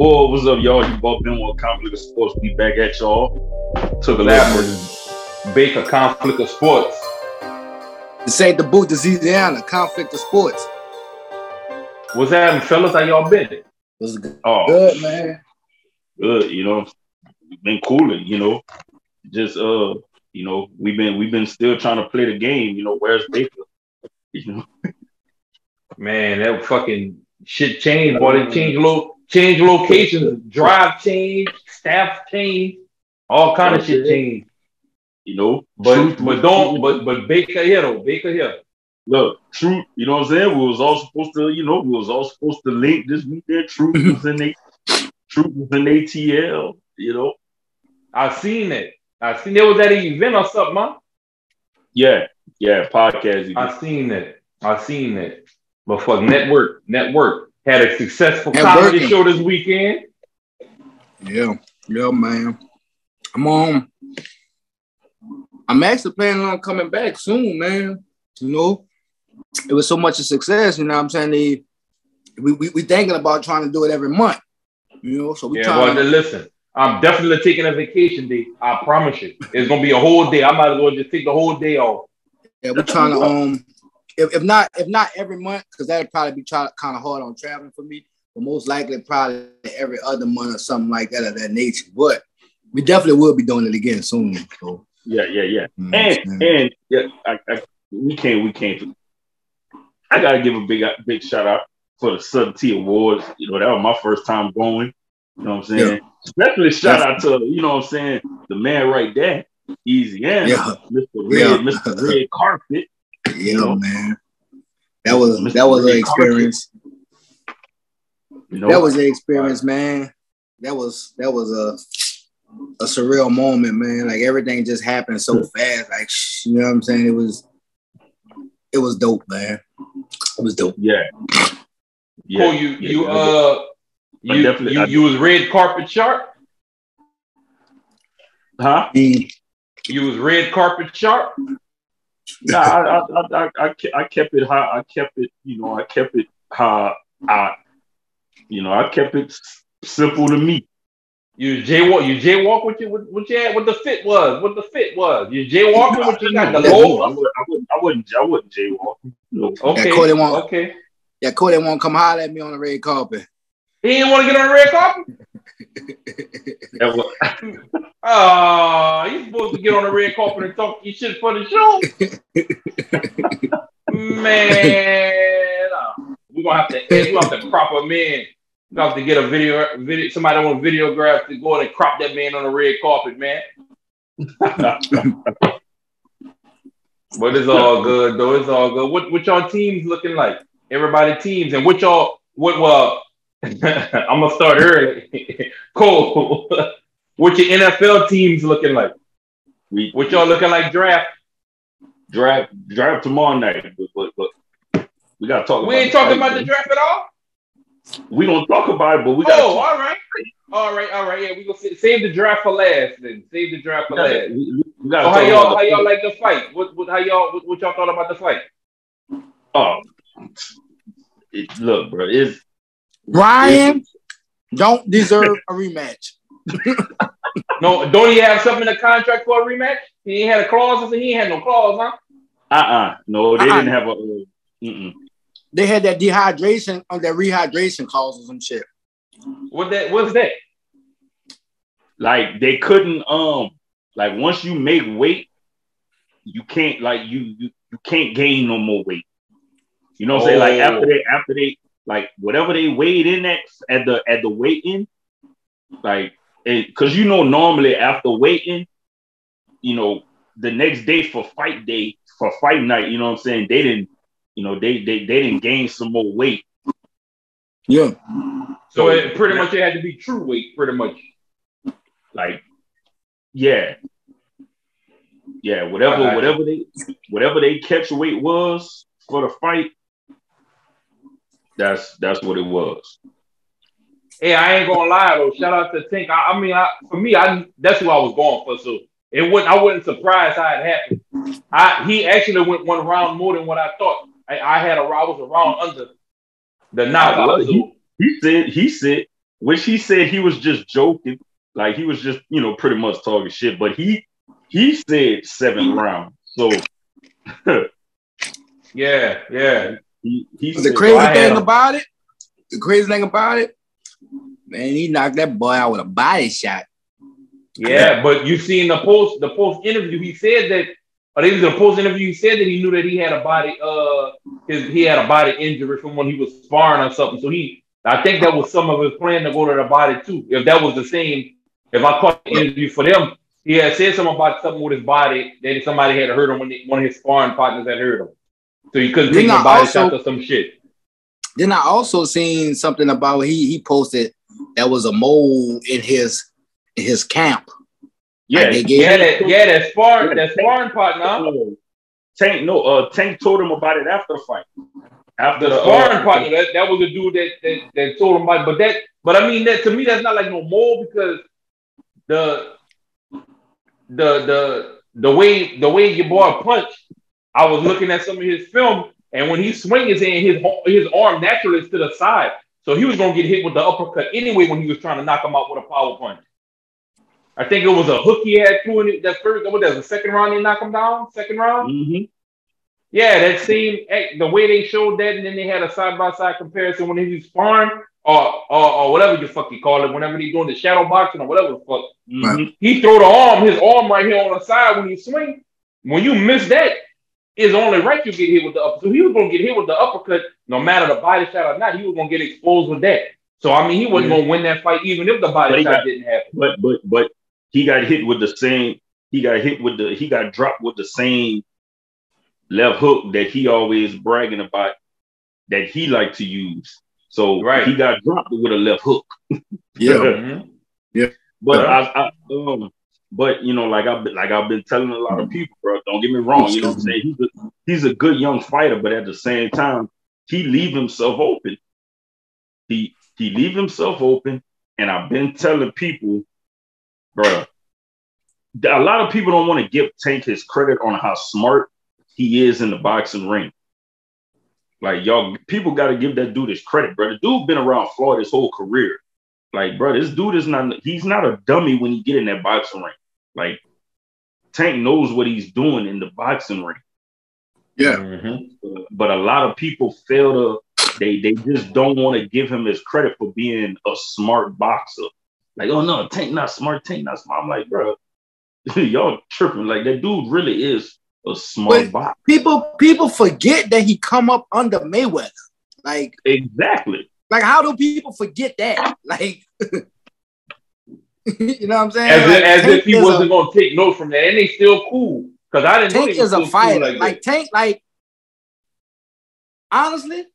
Well, what's up, y'all? You both been with Conflict of Sportz. Be back at y'all. Took a That little was Baker Conflict of Sportz. This ain't the boot, this Louisiana, conflict of sports. What's happening, fellas? How y'all been? Was good, Oh, good man. good. You know, been cooling. You know, just uh, you know, we've been we've been still trying to play the game. You know, where's Baker? You know, Man, that fucking shit changed. Boy, they change lo- change locations, drive change, staff change, all kind of shit change. you know, But truth- but don't but but Baker here though. Baker here. look, truth. You know what I'm saying? We was all supposed to, you know, we was all supposed to link this weekend. Truth was in the truth was in ATL. You know, I seen it. I seen there was at an event or something, man. yeah, yeah, podcast. I seen it. I seen it. But fuck network, network had a successful And comedy working. show this weekend. Yeah, yeah, man. I'm on. I'm actually planning on coming back soon, man. You know, it was so much a success. You know, what I'm saying they, we, we we thinking about trying to do it every month. You know, so we Yeah, trying. well, to, listen, I'm definitely taking a vacation day. I promise you. It's gonna be a whole day. I might as well just take the whole day off. yeah, we're trying to um, if, if not if not every month, because that'd probably be try, kind of hard on traveling for me. But most likely, probably every other month or something like that of that nature. But we definitely will be doing it again soon. So, Yeah, yeah, yeah. know And and yeah, I, I, we can't we can't. I gotta give a big uh, big shout out for the Southern T Awards. You know that was my first time going. You know what I'm saying? Especially shout out to you know what I'm saying the man right there, Easy and yeah, Mr. Red, Yeah. Mr. Red Carpet. Yeah, man. That was Mr. that was an experience. You know That was an experience, man. That was that was a a surreal moment, man. Like everything just happened so fast. Like you know what I'm saying? It was it was dope, man. It was dope. yeah. Yeah. Cool, you yeah, you yeah. uh you definitely- you, you was red carpet sharp. huh? Mm, You was red carpet sharp. Nah, I, I, I, I, I ke- I kept it how I kept it, you know, I kept it how I, you know, I kept it simple to me. You jaywalk. You jaywalk. What you what, what you had? What the fit was? What the fit was? You jaywalking? What you got? The No, low. I wouldn't, I wouldn't, I wouldn't, I wouldn't jaywalk. No. Okay. Yeah, Cody won't- Okay. Yeah, Cody won't come holler at me on the red carpet. He didn't want to get on the red carpet. Oh, you supposed to get on the red carpet and talk your shit for the show. Man, uh, we're gonna have to we gonna have to crop a in. We're gonna have to get a video video somebody want videograph to go in and crop that man on the red carpet, man. But it's all good though. It's all good. What what y'all teams looking like? Everybody teams and what y'all what well I'm gonna start early. Cole, what your NFL teams looking like? we What y'all looking like draft? draft draft tomorrow night, but, but, but we gotta talk. We ain't talking about the draft at all. We gonna talk about it, but we gotta. Oh, talk- all right, all right, all right. Yeah, we gonna save the draft for last. Then save the draft for we gotta, last. we, we gotta So how y'all how y'all like the fight? What, what how y'all what, what y'all thought about the fight? Oh, it, look, bro, it's Ryan don't deserve a rematch. No, don't he have something in the contract for a rematch? He ain't had a clause. I said he ain't had no clause, huh? uh uh no, they Uh-uh. didn't have a. Uh, mm-mm. They had that dehydration on that rehydration clause or some shit. What that? What's that? like they couldn't um like once you make weight you can't like you you, you can't gain no more weight you know what i'm saying like Oh. after they after they like whatever they weighed in at at the at the weight in like because you know normally after waiting you know the next day for fight day for fight night you know what i'm saying they didn't you know they they, they didn't gain some more weight Yeah. So it pretty much it had to be true weight, pretty much. like yeah yeah whatever I got you. whatever they whatever they catch weight was for the fight that's that's what it was Hey, I ain't gonna lie though. Shout out to Tank. I, I mean, I, for me, I that's who I was going for. So it wouldn't. I wasn't surprised how it happened. I he actually went one round more than what I thought. I, I had a I was a round under the knockout. So he said he said which he said he was just joking, like he was just you know pretty much talking shit. But he he said seven rounds, so Yeah, yeah. He, he The crazy thing about it, the crazy thing about it, man, he knocked that boy out with a body shot. Yeah, but you seen the post the post interview. He said that, or was a post interview. He said that he knew that he had a body uh his he had a body injury from when he was sparring or something. So he, I think that was some of his plan to go to the body too. If that was the same, if I caught the interview for them, he had said something about something with his body that somebody had hurt him when they, one of his sparring partners had hurt him. So he couldn't take Then no I body also- shots or some shit. Then I also seen something about he he posted that was a mole in his in his camp. yeah, Like they gave Yeah, that yeah, that sparring Yeah, that sparring partner. uh, Tank no uh Tank told him about it after the fight. After the the sparring uh, partner, that, that was the dude that, that that told him about. But that, but I mean, that to me, that's not like no more because the the the the way the way your boy punched, I was looking at some of his film, and when he swing his hand, his his arm naturally is to the side, so he was gonna get hit with the uppercut anyway when he was trying to knock him out with a power punch. I think it was a hook he had too. In it, that first, what that was the second round they knocked him down. Second round. mhm. Yeah, that same the way they showed that, and then they had a side by side comparison when he was sparring or, or or whatever you fuck you call it, whenever they doing the shadow boxing or whatever the fuck. Mhm. He throw the arm, his arm right here on the side when he swing. When you miss that, it's only right you get hit with the uppercut. So he was gonna get hit with the uppercut, no matter the body shot or not. He was gonna get exposed with that. So I mean, he wasn't gonna win that fight even if the body shot got- didn't happen. But but but he got hit with the same. He got hit with the. He got dropped with the same left hook that he always bragging about that he like to use. So Right. he got dropped with a left hook. Yeah. Mhm. But Yeah. I, I um, but you know, like I've been, like I've been telling a lot of mm-hmm. people, bro. Don't get me wrong. You know what I'm saying? He's a he's a good young fighter, but at the same time, he leave himself open. He he leave himself open, and I've been telling people, bro. A lot of people don't want to give Tank his credit on how smart he is in the boxing ring. Like y'all, people got to give that dude his credit, bro. The dude been around Floyd his whole career. Like, bro, this dude is not, he's not a dummy when he get in that boxing ring. Like, Tank knows what he's doing in the boxing ring. Yeah. Mhm. But a lot of people fail to, they they just don't want to give him his credit for being a smart boxer. Like, oh no, Tank not smart, Tank not smart. I'm like, bro, y'all tripping. Like, that dude really is a smart But- boxer. People people forget that he come up under Mayweather. Like Exactly. like how do people forget that? Like you know what I'm saying? As, Like, if, as if he wasn't gonna take notes from that, and they still cool. Because I didn't Tank is a still cool fighter. like Like. Tank, like honestly,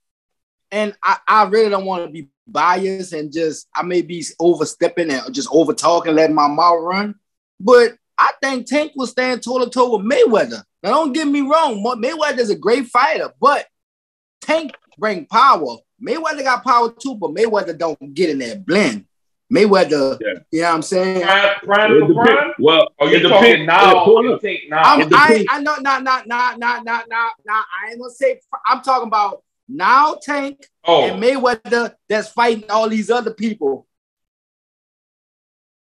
and I, I really don't want to be biased and just I may be overstepping and just over talking, letting my mouth run. But I think Tank will stand toe to toe with Mayweather. Now, don't get me wrong, Mayweather is a great fighter, but Tank bring power. Mayweather got power too, but Mayweather don't get in that blend. Mayweather, Yeah. you know what I'm saying? Prime, prime It for prime? Well, Or you talking depend- now? hold You think now? I'm, It I. I know, not, not, not, not, not, not, not. I ain't gonna say. I'm talking about now Tank oh, and Mayweather that's fighting all these other people.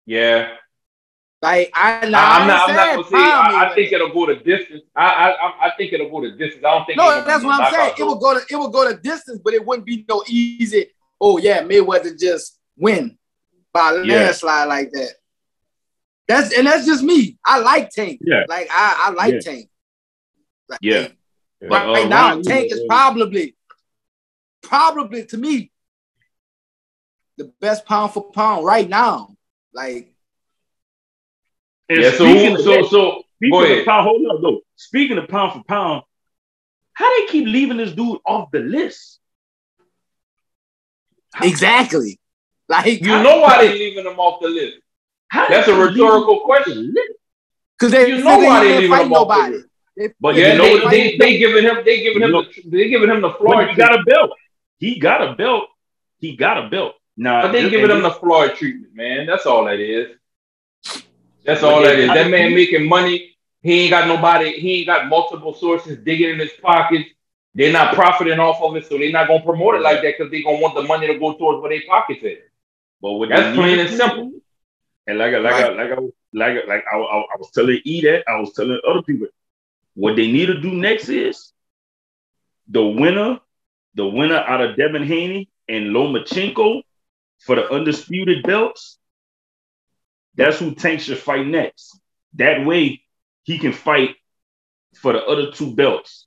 yeah. Like I, I, I'm I not. I'm not gonna say. I, I think it'll go the distance. I, I, I- I think it'll go the distance. I don't think. no, that's what I'm saying. It will go to it will go to distance, but it wouldn't be no easy. Oh yeah, Mayweather just win by a Yeah. landslide like that. That's and that's just me. I like Tank. Yeah. Like I, I like Yeah. Tank. Like, Yeah. though. But, right uh, now, Ryan, Tank is probably, probably to me, the best pound for pound right now. Like, And Yeah. So, speaking of so, that- so. Speaking of pound, hold up though. Speaking of pound for pound, how they keep leaving this dude off the list? exactly. Like, You know why they leaving him off the list? How That's a rhetorical question. because they, You you know know why they they leaving fight him off the list. They- But Yeah, you know they, what? they, they giving him. They giving him. The, they giving him the But Floyd. he got a belt. He got a belt. He got a belt. Now, But they this- giving him the Floyd treatment, man. That's all that is. That's But all they that is. got That man making money. He ain't got nobody. He ain't got multiple sources digging in his pockets. They're not profiting off of it, so they're not gonna promote it like that because they're gonna want the money to go towards where their pockets at. But what That's plain and simple. And like I like I like I like like I, I, I was telling E that I was telling other people, what they need to do next is the winner, the winner out of Devin Haney and Lomachenko for the undisputed belts. That's who Tank should fight next. That way, he can fight for the other two belts.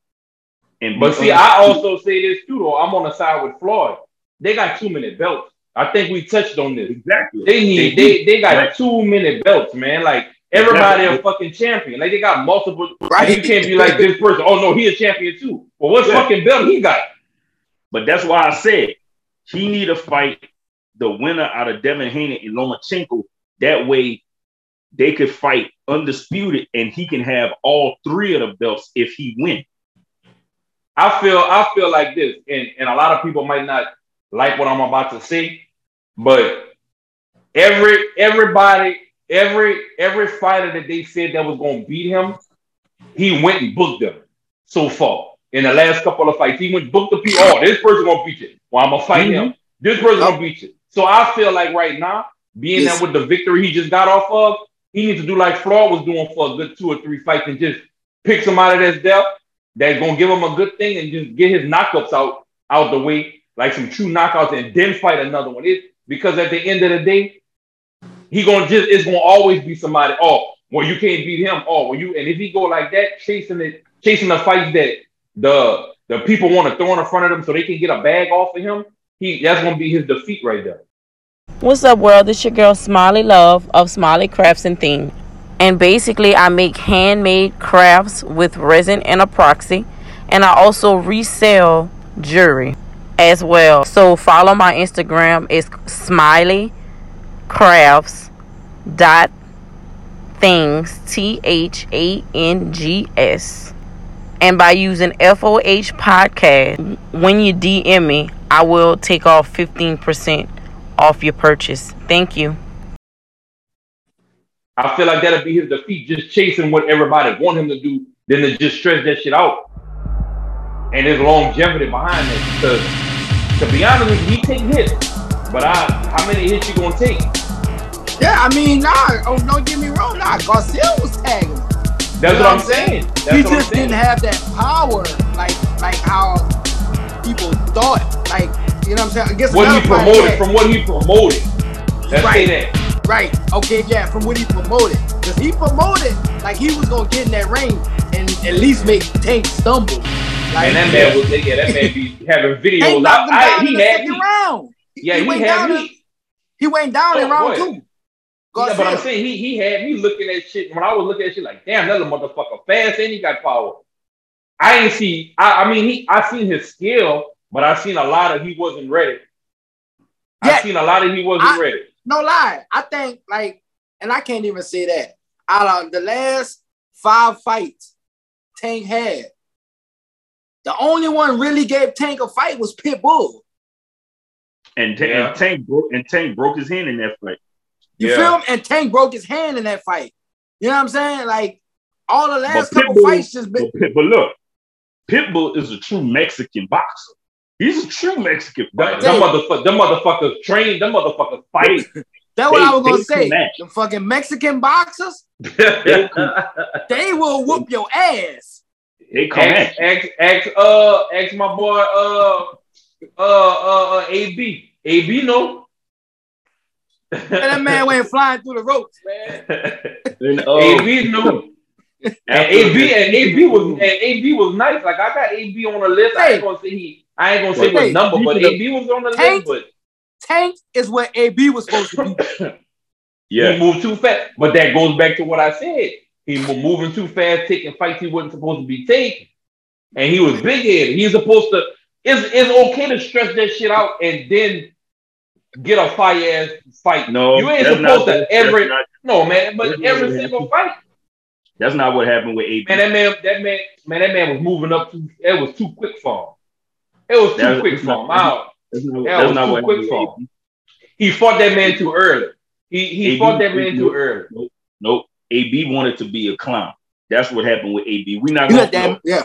And But see, I also say this too, though. I'm on the side with Floyd. They got two minute belts. I think we touched on this. exactly They need They they they got Right. two minute belts, man. Like everybody Exactly. a fucking champion. Like they got multiple. Right. You can't be like this person. Oh no, he a champion too. Well, what Yeah. fucking belt he got? But that's why I said he need to fight the winner out of Devin Haney and Lomachenko. That way, they could fight undisputed, and he can have all three of the belts if he win. I feel I feel like this, and and a lot of people might not like what I'm about to say, but every everybody every every fighter that they said that was going to beat him, he went and booked them so far in the last couple of fights. He went booked the people. Oh, this person gonna beat you. Well, I'm gonna fight him. Mm-hmm. This person gonna beat you. So I feel like right now, being Yes. that with the victory he just got off of, he needs to do like Floyd was doing for a good two or three fights and just pick somebody that's dealt that's gonna give him a good thing and just get his knockups out out the way, like some true knockouts, and then fight another one. It because at the end of the day, he gonna just it's gonna always be somebody. Oh, well, you can't beat him. Oh, well, you and if he go like that, chasing it, chasing the fights that the the people want to throw in front of them so they can get a bag off of him, he that's gonna be his defeat right there. What's up, world? It's your girl Smiley Love of Smiley Crafts and Theme. And basically, I make handmade crafts with resin and epoxy. And I also resell jewelry as well. So follow my Instagram. It's Smiley Crafts dot Thangs T H A N G S. And by using FOH podcast, when you DM me, I will take off 15% off your purchase. Thank you. I feel like that'll be his defeat, just chasing what everybody want him to do, than to just stretch that shit out. And there's longevity behind it. Because to be honest with you, he take hits. But I how many hits you gonna take? Yeah, I mean, nah. Oh, don't get me wrong. Nah, Garcia was tagging. That's You what I'm saying. That's he what I'm just saying. didn't have that power, like like how people thought. Like you know what I'm saying? I guess what he promoted from what he promoted. Let's say Right. that. Right. Okay. Yeah. From what he promoted, because he promoted like he was gonna get in that ring and at least make Tank stumble. Like, And that man was yeah, that man be having videos. knocked I, in he had me. round. Yeah, he went had down. me. In, he went down in Oh, round boy. two. Yeah, but I'm saying he he had me looking at shit when I was looking at shit like, damn, that little motherfucker fast and he got power. I ain't see. I, I mean, he I seen his skill, but I seen a lot of he wasn't ready. I seen a lot of he wasn't I- ready. no lie. I think like, and I can't even say that. Out of the last five fights Tank had, the only one really gave Tank a fight was Pitbull. And, Ta- Yeah. and Tank broke and Tank broke his hand in that fight. You Yeah. feel me? And Tank broke his hand in that fight. You know what I'm saying? Like all the last But couple Pitbull- fights just been. But, but look, Pitbull is a true Mexican boxer. He's a true Mexican Them, fighter. them motherfuckers, them motherfuckers train. Them motherfuckers fight. That's what They- I was gonna say. match. The fucking Mexican boxers, ask, they will whoop your ass. They come at you. ask, ask, uh, ask my boy, uh, uh, uh, uh, AB. AB, no. And that man went flying through the ropes, man. And, uh, AB, no. And AB and AB was and AB was nice. Like I got AB on the list. I ain't gonna say he. I ain't gonna say Hey, what number, but AB was on the Tank- list. But Tank is where AB was supposed to be. Yeah, he moved too fast. But that goes back to what I said. He was moving too fast, taking fights he wasn't supposed to be taking, and he was big headed. He's supposed to. It's it's okay to stretch that shit out and then get a fire ass fight. no, you ain't supposed to every. not- No man, but every single fight. That's not what happened with AB. Man, that man, that man, man, that man was moving up too. It was too quick for him. It was too That- quick that's for him. That was not too quick for AB. He fought that man too early. He he AB fought that man too early. Nope. AB wanted to be a clown. That's what happened with AB. We not gonna let that, yeah.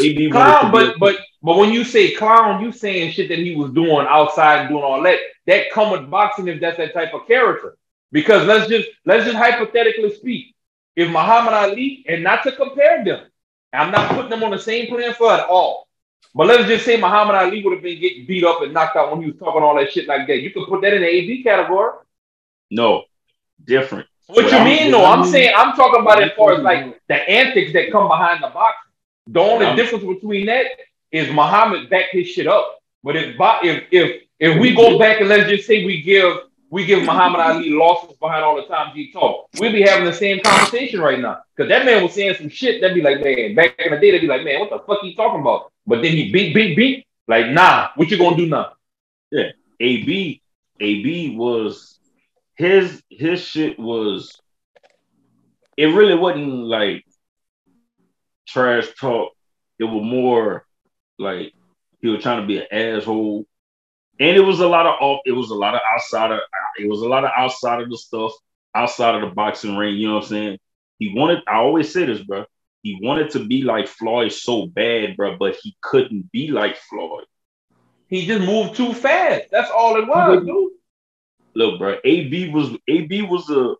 AB wanted to Clown, be a- but but but when you say clown, you saying shit that he was doing outside and doing all that. That come with boxing if that's that type of character. Because let's just let's just hypothetically speak. If Muhammad Ali, and not to compare them, I'm not putting them on the same playing for at all. But let's just say Muhammad Ali would have been getting beat up and knocked out when he was talking all that shit like that. You could put that in the AB category. no, different. What Well, you mean? No, I'm saying I'm talking about as far as like the antics that come behind the box. The only difference between that is Muhammad backed his shit up. But if if if if we go back and let's just say we give we give Muhammad Ali losses behind all the times he talk, we'd be having the same conversation right now. Because that man was saying some shit that'd be like, man, back in the day, they'd be like, man, what the fuck he talking about? But then he beat, beat, beat. Like, nah, what you gonna do now? Yeah, AB AB was his his shit was it really wasn't like trash talk. It was more like he was trying to be an asshole. And it was a lot of off, it was a lot of outside of it was a lot of outside of the stuff, outside of the boxing ring, you know what I'm saying? He wanted, I always say this, bro. He wanted to be like Floyd so bad, bro, but he couldn't be like Floyd. He just moved too fast. That's all it was, dude. Look, bro, AB was AB was a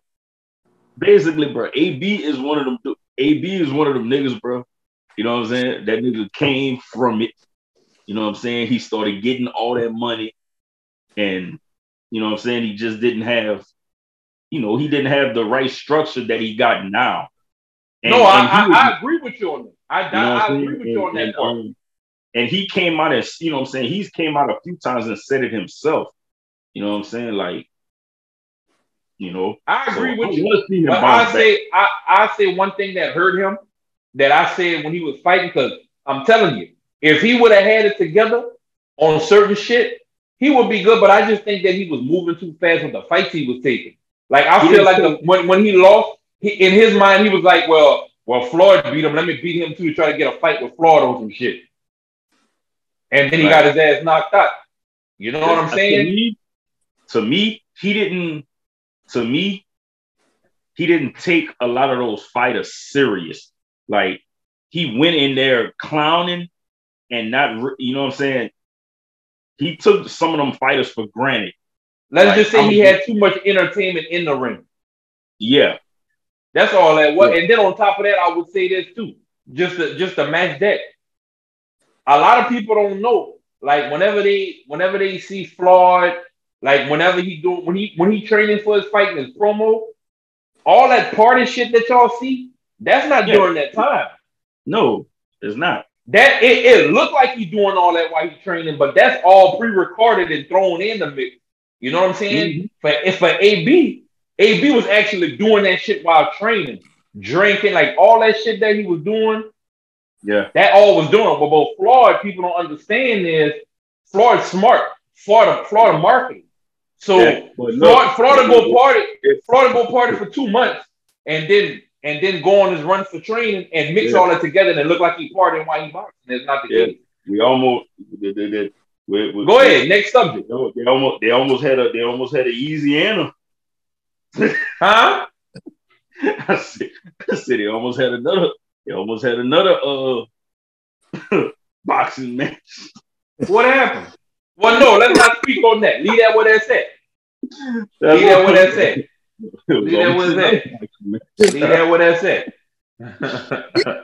basically, bro. AB is one of them. AB is one of them niggas, bro. You know what I'm saying? That nigga came from it. You know what I'm saying? He started getting all that money, and you know what I'm saying. He just didn't have, you know, he didn't have the right structure that he got now. And- no, I, and I, was- I agree with you on that. I, you know I, agree with you on And- that and, part. um, and he came out and you know what I'm saying he's came out a few times and said it himself. You know what I'm saying? Like, you know, I agree so with I you. But I back. say I, I say one thing that hurt him that I said when he was fighting, because I'm telling you, if he would have had it together on certain shit, he would be good. But I just think that he was moving too fast with the fights he was taking. Like I He feel like the, when, when he lost, he, in his mind, he was like, Well, well, Floyd beat him. Let me beat him too to try to get a fight with Floyd on some shit. And then he got his ass knocked out. You know what I'm To saying? me, to me, he didn't. To me, he didn't take a lot of those fighters serious. Like he went in there clowning and not, you know what I'm saying. He took some of them fighters for granted. Let's Like, just say I'm- he had too much entertainment in the ring. Yeah, That's all that was. And then on top of that, I would say this too. Just to, just to match that. A lot of people don't know. Like whenever they whenever they see Floyd, like whenever he do when he when he training for his fight and his promo, all that party shit that y'all see, that's not Yeah. during that time. no, it's not. That it, it looked like he's doing all that while he's training, but that's all pre-recorded and thrown in the mix. You know what I'm saying? Mm-hmm. For if for AB, AB was actually doing that shit while training, drinking, like all that shit that he was doing. Yeah, That all was doing. But both Floyd, people don't understand is Floyd's smart. Florida, Florida marketing. So Yeah, Florida, Florida go party, Florida go party for two months, and then and then go on his run for training and mix Yeah. all that together and it look like he partying while he boxing. That's not the Yeah. case. we almost. They, they, they, we, we, Go ahead, next subject. They, they almost. They almost had a. They almost had a Louisiana. Huh? I said, I said they almost had another. They almost had another uh boxing match. What happened? Well, no, let's not speak on that. Leave that where that's at. That's Leave that what- where that's at. It was Leave that almost where it's another. Leave that where that's at.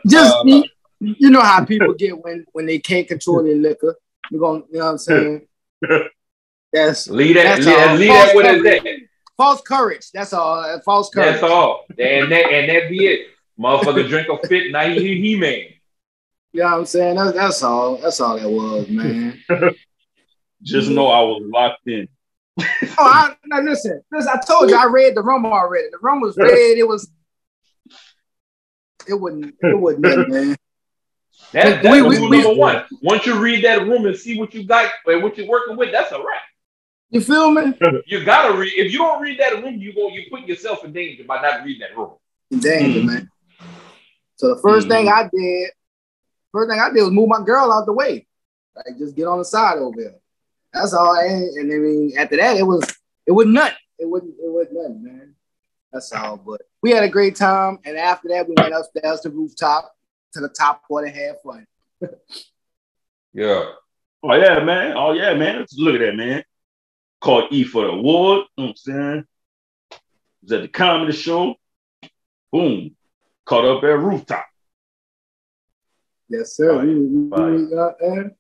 Just Uh, you, you know how people get when when they can't control their liquor. You're gonna, you know what I'm saying? That's leave that, That's leave, all. leave that where False that's false courage. That's all. Uh, False courage. That's all. And that and that be it. Motherfucker drink a fit, now he he man. You know what I'm saying? That's, that's all. That's all that was, man. Just know I was locked in. Oh, I, now listen, listen. I told you I read the room already. The room was red. It was. It wouldn't. It wouldn't, man. That's, that's We- rule we- we- number one. Once you read that room and see what you got and what you're working with, that's a wrap. You feel me? You gotta read. If you don't read that room, you go you put yourself in danger by not reading that room. In danger, mm. man. So the 1st thing I did, first thing I did was move my girl out the way. Like just get on the side over there. That's all. I ain't, and I mean, after that, it was it was nothing. It wasn't it was nothing, man. That's all. But we had a great time, and after that, we went upstairs to rooftop to the top floor to have fun. Yeah. Oh yeah, man. Oh yeah, man. Let's look at that, man. Called E for the award. You know what I'm saying? Was at the comedy show. Boom. Caught up at rooftop. Yes, sir. Fire, We, we, we got there.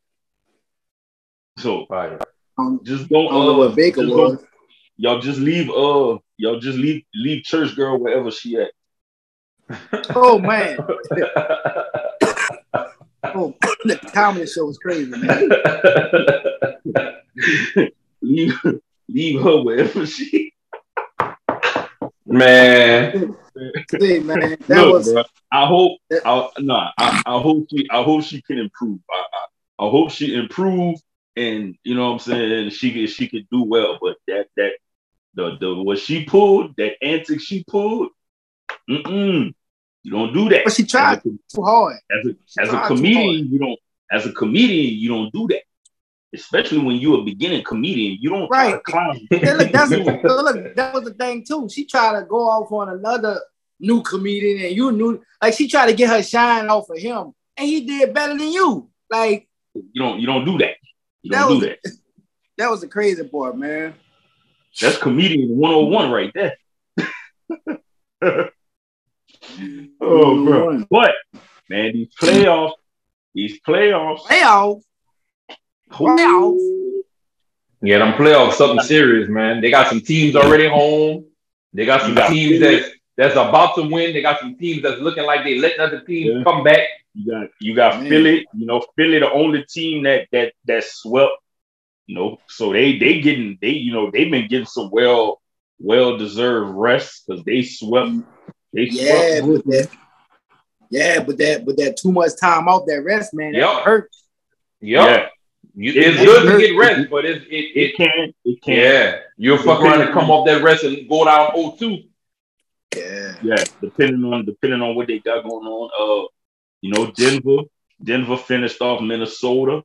So Fire. Um, just don't don't uh, what Baker just don't- was. y'all just leave uh y'all just leave leave church girl wherever she at. Oh man, oh, the comedy show was crazy, man. leave leave her wherever she Man. See, man, that Look, was bro, I hope I nah, I, I hope she I hope she can improve. I, I, I hope she improve and you know what I'm saying she could she could do well, but that that the the what she pulled, that antic she pulled, mm-mm, you don't do that. But she tried as a, too hard. as a, as a comedian, you don't as a comedian, you don't do that. Especially when you're a beginning comedian, you don't try to Right. Hey, look, that's look, that was the thing too. She tried to go off on another new comedian, and you knew like she tried to get her shine off of him, and he did better than you. Like You don't you don't do that. You That don't was- do that. that was the crazy part, man. That's comedian 101 right there. oh, bro. But man, these playoffs, these playoffs, Playoff. Playoffs. Yeah, them playoffs something serious, man. They got some teams already home. They got some got teams Philly. That's that's about to win. They got some teams that's looking like they letting other teams Yeah. come back. you got you got Man. Philly. You know, Philly, the only team that that that swept. You know, so they they getting they you know they've been getting some well well deserved rest because they swept. They Yeah, swept. but that. Yeah, but that, but that too much time off that rest, man, that Yep. hurt. Yep. Yeah, You, It- it's it good to get rest, but it's it, it it can. It can. yeah. You'll fuck around and come off that rest and go down 0-2. Yeah. Yeah, depending on depending on what they got going on. Uh, you know, Denver, Denver finished off Minnesota.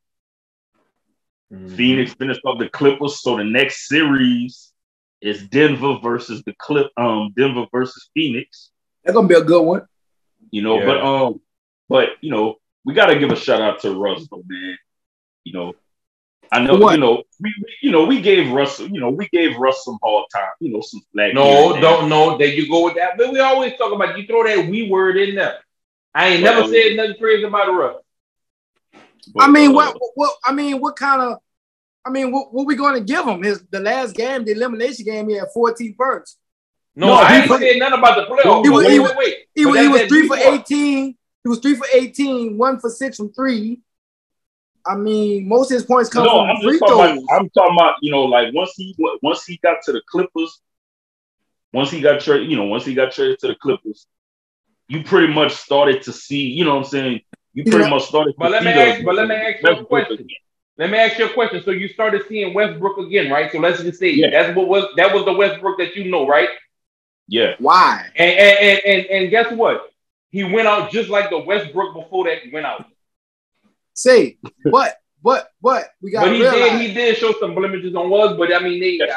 Mm-hmm. Phoenix finished off the Clippers. So the next series is Denver versus the Clip. Um, Denver versus Phoenix. That's gonna be a good one. You know, Yeah. but um, but you know, we got to give a shout out to Russ, though, man. You know, I know, what? you know, we, we- you know, we gave Russ, you know, we gave Russ some hard time. You know, some flag. No, don't no. There you go with that. But we always talk about you throw that we word in there. I ain't never Well, said nothing crazy about Russ. But, I mean, uh, what, what? I mean, what kind of? I mean, what, what we going to give him? His the last game, the elimination game, he had 14 first. No, No, I he ain't put- saying nothing about the playoffs. He was- wait, he wait, wait. He, was- he was three for 18. He was three for 18, one for six from three. I mean, most of his points come No, from I'm free talking throws. about. I'm talking about. You know, like once he once he got to the Clippers, once he got traded, you know, once he got traded to the Clippers, you pretty much started to see. You know what I'm saying? You pretty Yeah. much started. But to let see me the- ask- but let me ask you a question. again. Let me ask you a question. So you started seeing Westbrook again, right? So let's just say Yeah. that's what was that was the Westbrook that you know, right? Yeah, Why? And and, and and and guess what? He went out just like the Westbrook before that went out. Say, what, what, what? we got But he realize. did he did show some blemishes on was, but I mean they uh,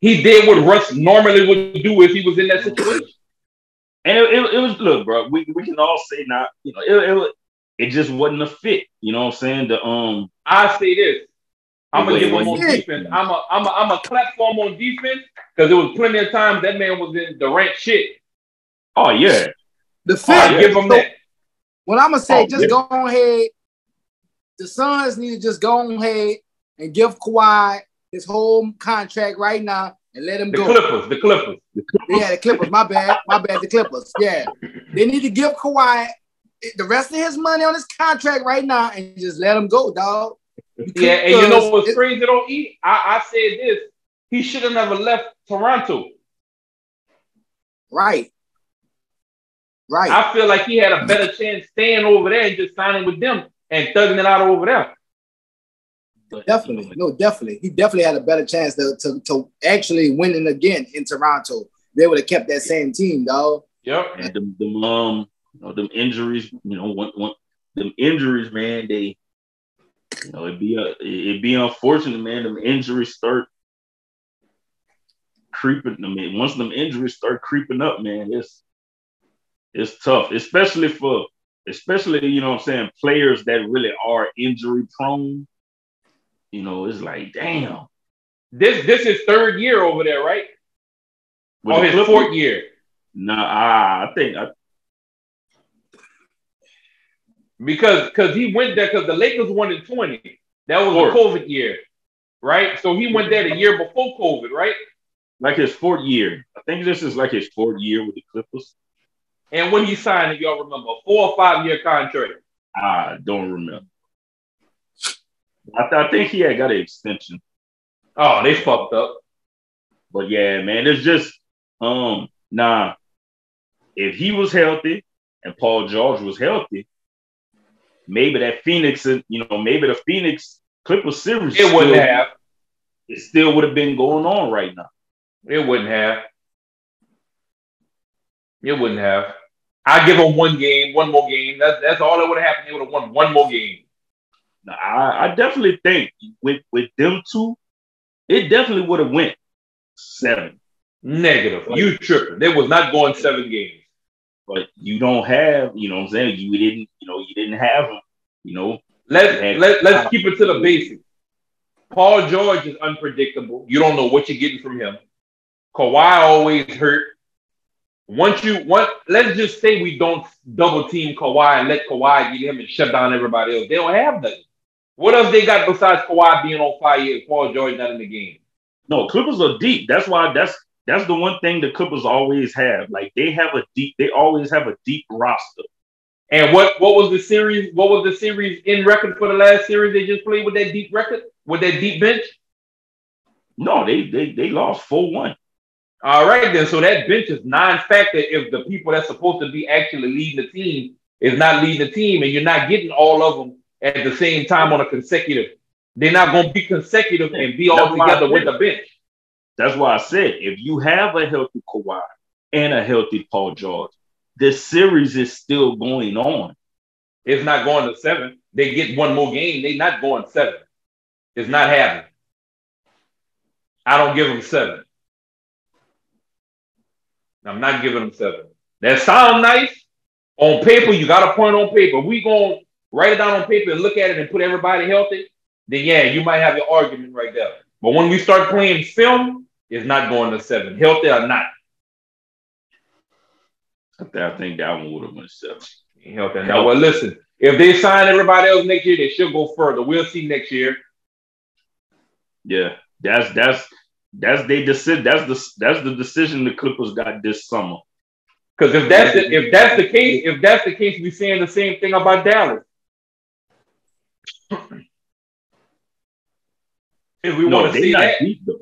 he did what Russ normally would do if he was in that situation. and it, it, it was look, bro. We we can all say not, you know, it, it it just wasn't a fit. You know what I'm saying? The um, I say this. I'm gonna Wait, give him what on you think? defense. I'm a I'm a I'm a clap for him on defense because there was plenty of times that man was in Durant shit. oh yeah, the I fifth. yeah. give him So, that. What I'm gonna say, Oh, just yeah. go ahead. The Suns need to just go ahead and give Kawhi his whole contract right now and let him go. The go. Clippers, the Clippers. Yeah, the Clippers. My bad. My bad. The Clippers. Yeah, they need to give Kawhi the rest of his money on his contract right now and just let him go, dog. Yeah, and you know Because what's crazy though, E? I, I said this. He should have never left Toronto. Right. Right. I feel like he had a better chance staying over there and just signing with them and thugging it out over there. But, definitely. you know, No, definitely. He definitely had a better chance to, to, to actually winning again in Toronto. They would have kept that same team, dog. Yep. and them, them um, you know, them injuries. You know, one, one, them injuries, man. They, you know, it'd be a, it'd be unfortunate, man. Them injuries start creeping. I mean, once them injuries start creeping up, man, it's it's tough, especially for especially you know what I'm saying players that really are injury prone. You know, it's like damn. This this is third year over there, right? With the his Clippers? fourth year. Nah, I, I think I, Because because he went there because the Lakers won in 20. That was a COVID year, right? So he went there the year before COVID, right? like his fourth year. I think this is like his fourth year with the Clippers. And when he signed, if y'all remember, a four or five year contract. I don't remember. I, th- I think he had got an extension. Oh, they fucked up. But yeah, man, it's just um nah. If he was healthy and Paul George was healthy, maybe that Phoenix, you know, maybe the Phoenix Clippers series It wouldn't still- have. It still would have been going on right now. It wouldn't have. It wouldn't have. I give them one game, one more game. That's that's all that would have happened. They would have won one more game. Now, I, I definitely think with with them two, it definitely would have went seven. Negative. You tripping. They was not going seven games. But you don't have, you know what I'm saying? You didn't, you know, you didn't have them, you know. Let's Man. let, let's keep it to the basics. Paul George is unpredictable. You don't know what you're getting from him. Kawhi always hurt. Once you want, let's just say we don't double team Kawhi and let Kawhi get him and shut down everybody else. They don't have nothing. What else they got besides Kawhi being on fire and Paul George not in the game? No, Clippers are deep. That's why that's that's the one thing the Clippers always have. Like they have a deep, they always have a deep roster. And what what was the series? What was the series in record for the last series they just played with that deep record with that deep bench? No, they they they lost four one. All right, then. So that bench is non-factor if the people that's supposed to be actually leading the team is not leading the team, and you're not getting all of them at the same time on a consecutive. They're not going to be consecutive and be all That's together with the bench. That's why I said if you have a healthy Kawhi and a healthy Paul George, this series is still going on. It's not going to seven. They get one more game. They're not going seven. It's not happening. I don't give them seven. I'm not giving them seven. That sound nice on paper. You got a point on paper. We going to write it down on paper and look at it and put everybody healthy. Then yeah, you might have your argument right there. But when we start playing film, it's not going to seven, healthy or not. I think, that one would have went seven. Healthy. Now, well, listen. If they sign everybody else next year, they should go further. We'll see next year. Yeah, that's that's that's they decision. That's the that's the decision the Clippers got this summer. Because if that's the, if that's the case, if that's the case, we're saying the same thing about Dallas. if we no, want to see not that, deep though.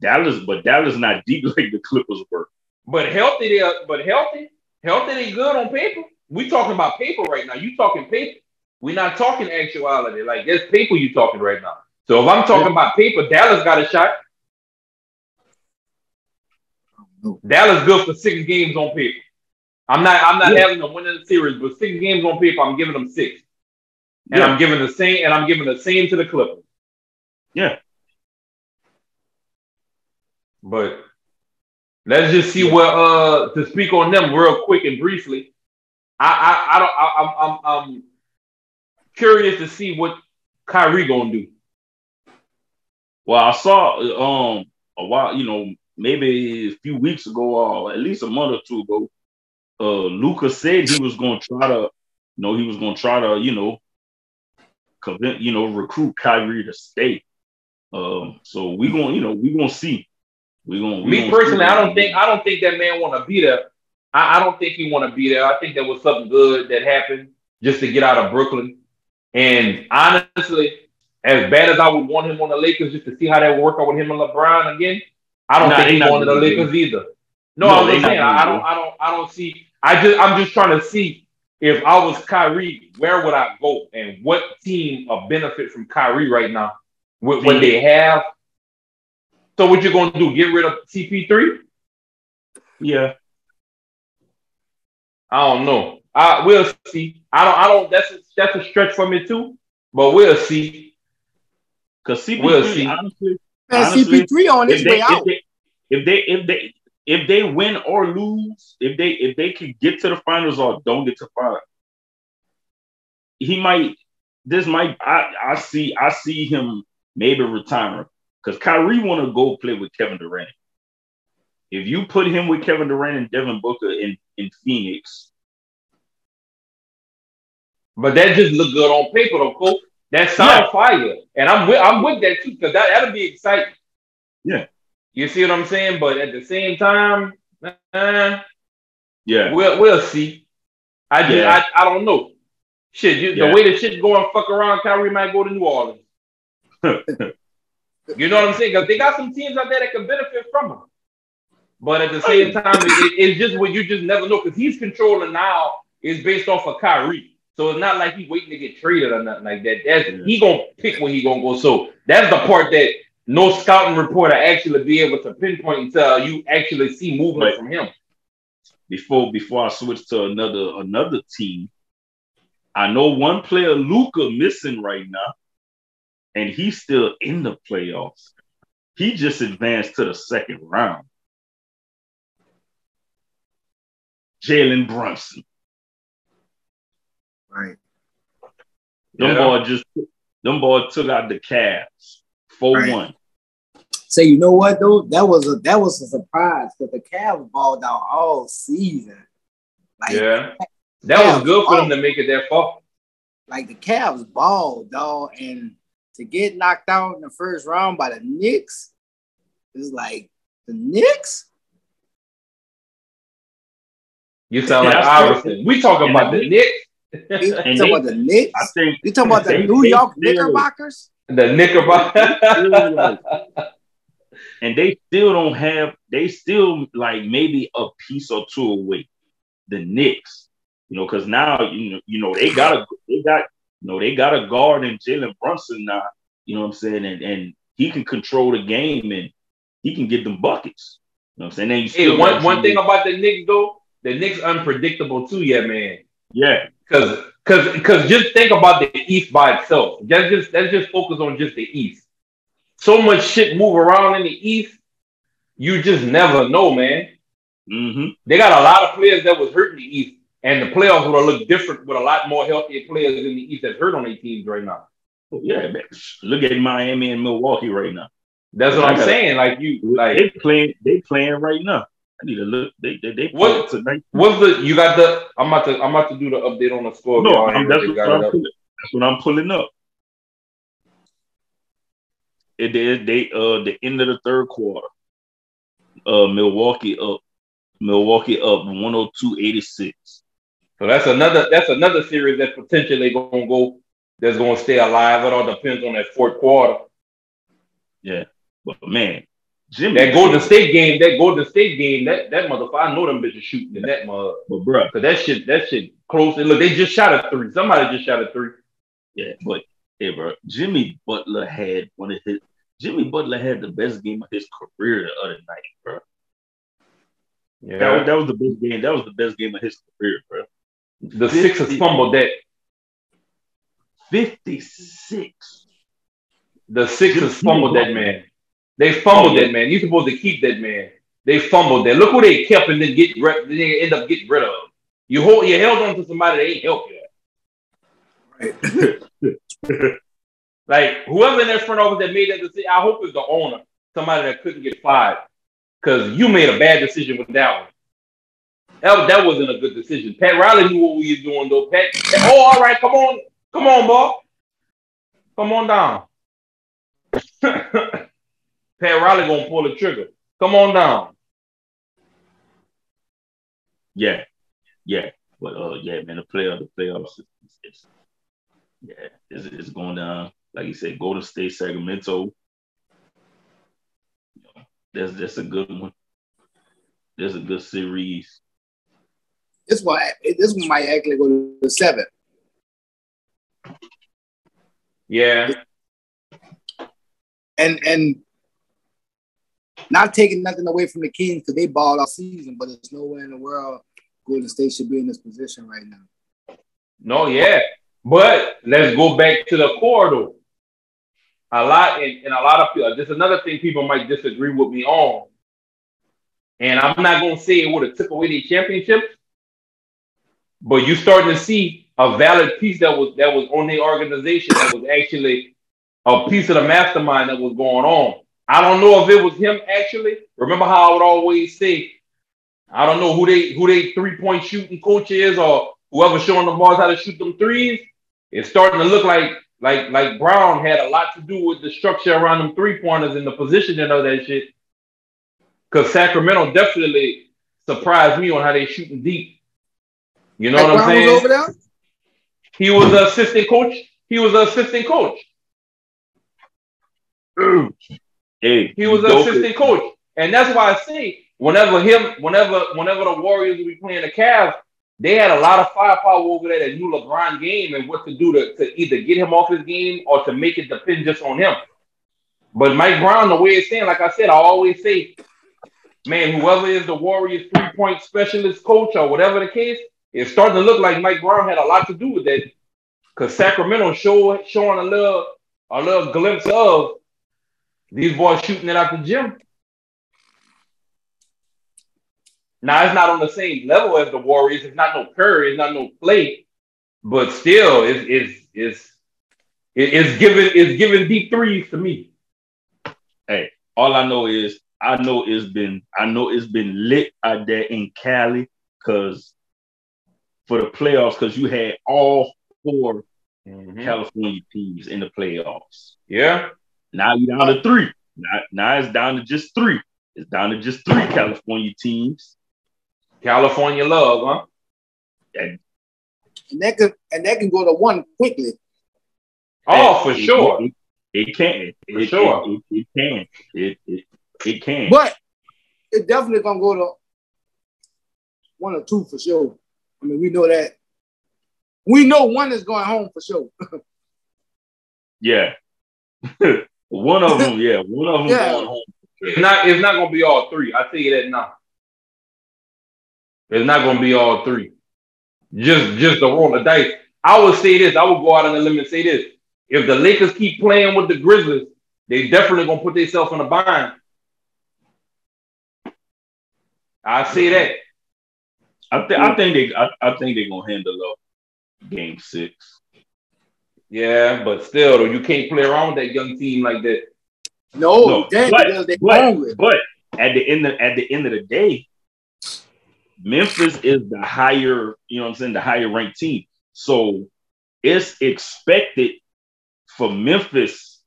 Dallas, but Dallas not deep like the Clippers were. but healthy, they are, but healthy, healthy, they good on paper. We talking about paper right now. You talking paper. We're not talking actuality. Like there's paper you talking right now. So if I'm talking about paper, Dallas got a shot. Dallas good for six games on paper. I'm not. I'm not Yeah. having them win in the series, but six games on paper, I'm giving them six, and Yeah. I'm giving the same. And I'm giving the same to the Clippers. Yeah. But let's just see what. Uh, to speak on them real quick and briefly. I I, I don't. I, I'm I'm I'm curious to see what Kyrie gonna do. Well, I saw um a while, you know, maybe a few weeks ago, or at least a month or two ago. Uh, Luka said he was going to try to, you know, he was going to try to, you know, convince, you know, recruit Kyrie to stay. Um, so we going, you know, we gonna see. We gonna. Me gonna personally. I don't think I don't think that man want to be there. I, I don't think he want to be there. I think there was something good that happened just to get out of Brooklyn. And honestly, as bad as I would want him on the Lakers just to see how that would work out with him and LeBron again, I don't Nah, think he's going to the Lakers either. No, No, I'm just saying I do don't I don't I don't see I just I'm just trying to see if I was Kyrie, where would I go and what team of benefit from Kyrie right now would, would they have? So what you gonna do? Get rid of CP3? Yeah, I don't know. I we'll see. I don't. I don't. That's a, that's a stretch for me too. But we'll see. because CP3, We'll see. honestly, Honestly, CP3 on his way out. if they if they if they win or lose, if they if they can get to the finals or don't get to finals, he might. This might. I I see. I see him maybe retiring because Kyrie want to go play with Kevin Durant. If you put him with Kevin Durant and Devin Booker in in Phoenix, But that just look good on paper, though, Cole. That sound fire, and I'm with I'm with that too because that that'll be exciting. Yeah. You see what I'm saying? But at the same time, eh, yeah, we'll we'll see. I just Yeah. I, I don't know. Shit, you, Yeah. the way the shit going, fuck around, Kyrie might go to New Orleans. You know what I'm saying? Because they got some teams out there that can benefit from him. But at the same time, it, it- it's just what you just never know because he's controlling now is based off of Kyrie. So it's not like he's waiting to get traded or nothing like that. That's Yeah. he gonna pick where he gonna go. So that's the part that no scouting reporter actually be able to pinpoint tell you actually see movement Right. from him. before before I switch to another another team, I know one player Luka missing right now, and he's still in the playoffs. He just advanced to the second round. Jalen Brunson. Right. Them Yeah. boy just them boy took out the Cavs. 4-1. Say, you know what though? That was a that was a surprise because the Cavs balled out all season. Like, Yeah. That was good for them to make it that far. like the Cavs balled, dog, and to get knocked out in the first round by the Knicks is like the Knicks. You sound like I still- Iverson. We talking about the the Knicks, You And talking they- about the Knicks? I think You talking about the they- New they York still- Knickerbockers? the Knickerbocker. and they still don't have they still like maybe a piece or two away the Knicks you know because now you know you know they got a they got you know they got a guard in Jalen Brunson now you know what I'm saying and and he can control the game and he can get them buckets you know what I'm saying then you Hey, one one thing about the Knicks though, the Knicks unpredictable too, yeah, man. yeah Cause cause cause just think about the East by itself. Let's just let's just focus on just the East. So much shit move around in the East, you just never know, man. hmm They got a lot of players that was hurt in the East, and the playoffs would have looked different with a lot more healthier players in the East that's hurt on their teams right now. yeah man. look at Miami and Milwaukee right now That's what I'm saying. Like you, like they playing they playing right now I need to look they they, they What- tonight what's the you got the? I'm about to I'm about to do the update on the score. no I'm, that's, really what I'm pulling, that's what I'm pulling up It is they uh the end of the third quarter. Uh Milwaukee up. Milwaukee up 102-86. So that's another that's another series that potentially gonna go that's gonna stay alive. It all depends on that fourth quarter. Yeah, but man, Jimmy That Golden State game, that Golden State game, that that motherfucker, I know them bitches shooting in that mother. but bruh, Cause that shit, that shit close. And look, they just shot a three. Somebody just shot a three. yeah, but hey bro, Jimmy Butler had one of his Jimmy Butler had the best game of his career the other night, bro. That, was, Yeah. that was the best game. That was the best game of his career, bro. The Sixers fumbled that. 56. The Sixers fumbled that man. They fumbled that man. You're supposed to keep that man. They fumbled that. Look who they kept and then get. Then they end up getting rid of. You hold. You held on to somebody that ain't help you. Right. Like whoever in that front office that made that decision, I hope it's the owner, somebody that couldn't get fired, because you made a bad decision with that one. That, that wasn't a good decision. Pat Riley knew what we was doing though. Pat, Pat- oh, all right, come on, come on, boy, come on down. Pat Riley gonna pull the trigger. Come on down. Yeah, yeah, but uh, yeah, man, the playoff, the playoffs, it's, it's, yeah, it's, it's going down. Like you said, Golden State, Sacramento. You know, that's that's a good one. There's a good series. This one, this one might actually go to the seven. Yeah, And and not taking nothing away from the Kings because they balled all season, but there's nowhere in the world Golden State should be in this position right now. no, yeah, but let's go back to the corridor. A lot, and, and a lot of people. There's another thing people might disagree with me on, and I'm not gonna say it would have took away the championships, but you're starting to see a valid piece that was that was on the organization that was actually a piece of the mastermind that was going on. I don't know if it was him actually. Remember how I would always say, I don't know who they who they three point shooting coach is or whoever showing the boys how to shoot them threes. It's starting to look like like like Brown had a lot to do with the structure around them three pointers and the positioning of that shit. Because Sacramento definitely surprised me on how they shooting deep. You know Like what I'm Brown was saying? over there. He was the assistant coach. He was the assistant coach. Hey, He was go- assistant coach, and that's why I say whenever him, whenever, whenever the Warriors would be playing the Cavs, they had a lot of firepower over there that knew LeBron game and what to do to, to either get him off his game or to make it depend just on him. But Mike Brown, the way it's saying, like I said, I always say, man, whoever is the Warriors three point specialist coach or whatever the case, it's starting to look like Mike Brown had a lot to do with that. Because Sacramento show, showing a little a little glimpse of these boys shooting it out the gym. Now it's not on the same level as the Warriors. It's not no Curry. It's not no Clay, but still, it's it's it's it's giving it's giving deep threes to me. Hey, all I know is I know it's been I know it's been lit out there in Cali because for the playoffs because you had all 4 mm-hmm. California teams in the playoffs. Yeah, Now you down to three. Now, now it's down to just three. It's down to just three California teams. California love, huh? And that can and that can go to one quickly. Oh, for It- sure. It, it can. For it, sure. It, it, it can. It, it, it can. But it definitely gonna go to one or two for sure. I mean, we know that. We know one is going home for sure. yeah. one of them, yeah. One of them Yeah. going home. It's not it's not gonna be all three. I tell you that now. It's not gonna be all three. Just just to roll the dice. I would say this. I would go out on the limb and say this. If the Lakers keep playing with the Grizzlies, they definitely gonna put themselves in a bind. I say that. I, th- I think they I, I think they're gonna handle up game six. Yeah, but still though, you can't play around with that young team like that. No, No, but- they're But but at the end of at the end of the day, Memphis is the higher, you know what I'm saying, the higher ranked team. So it's expected for Memphis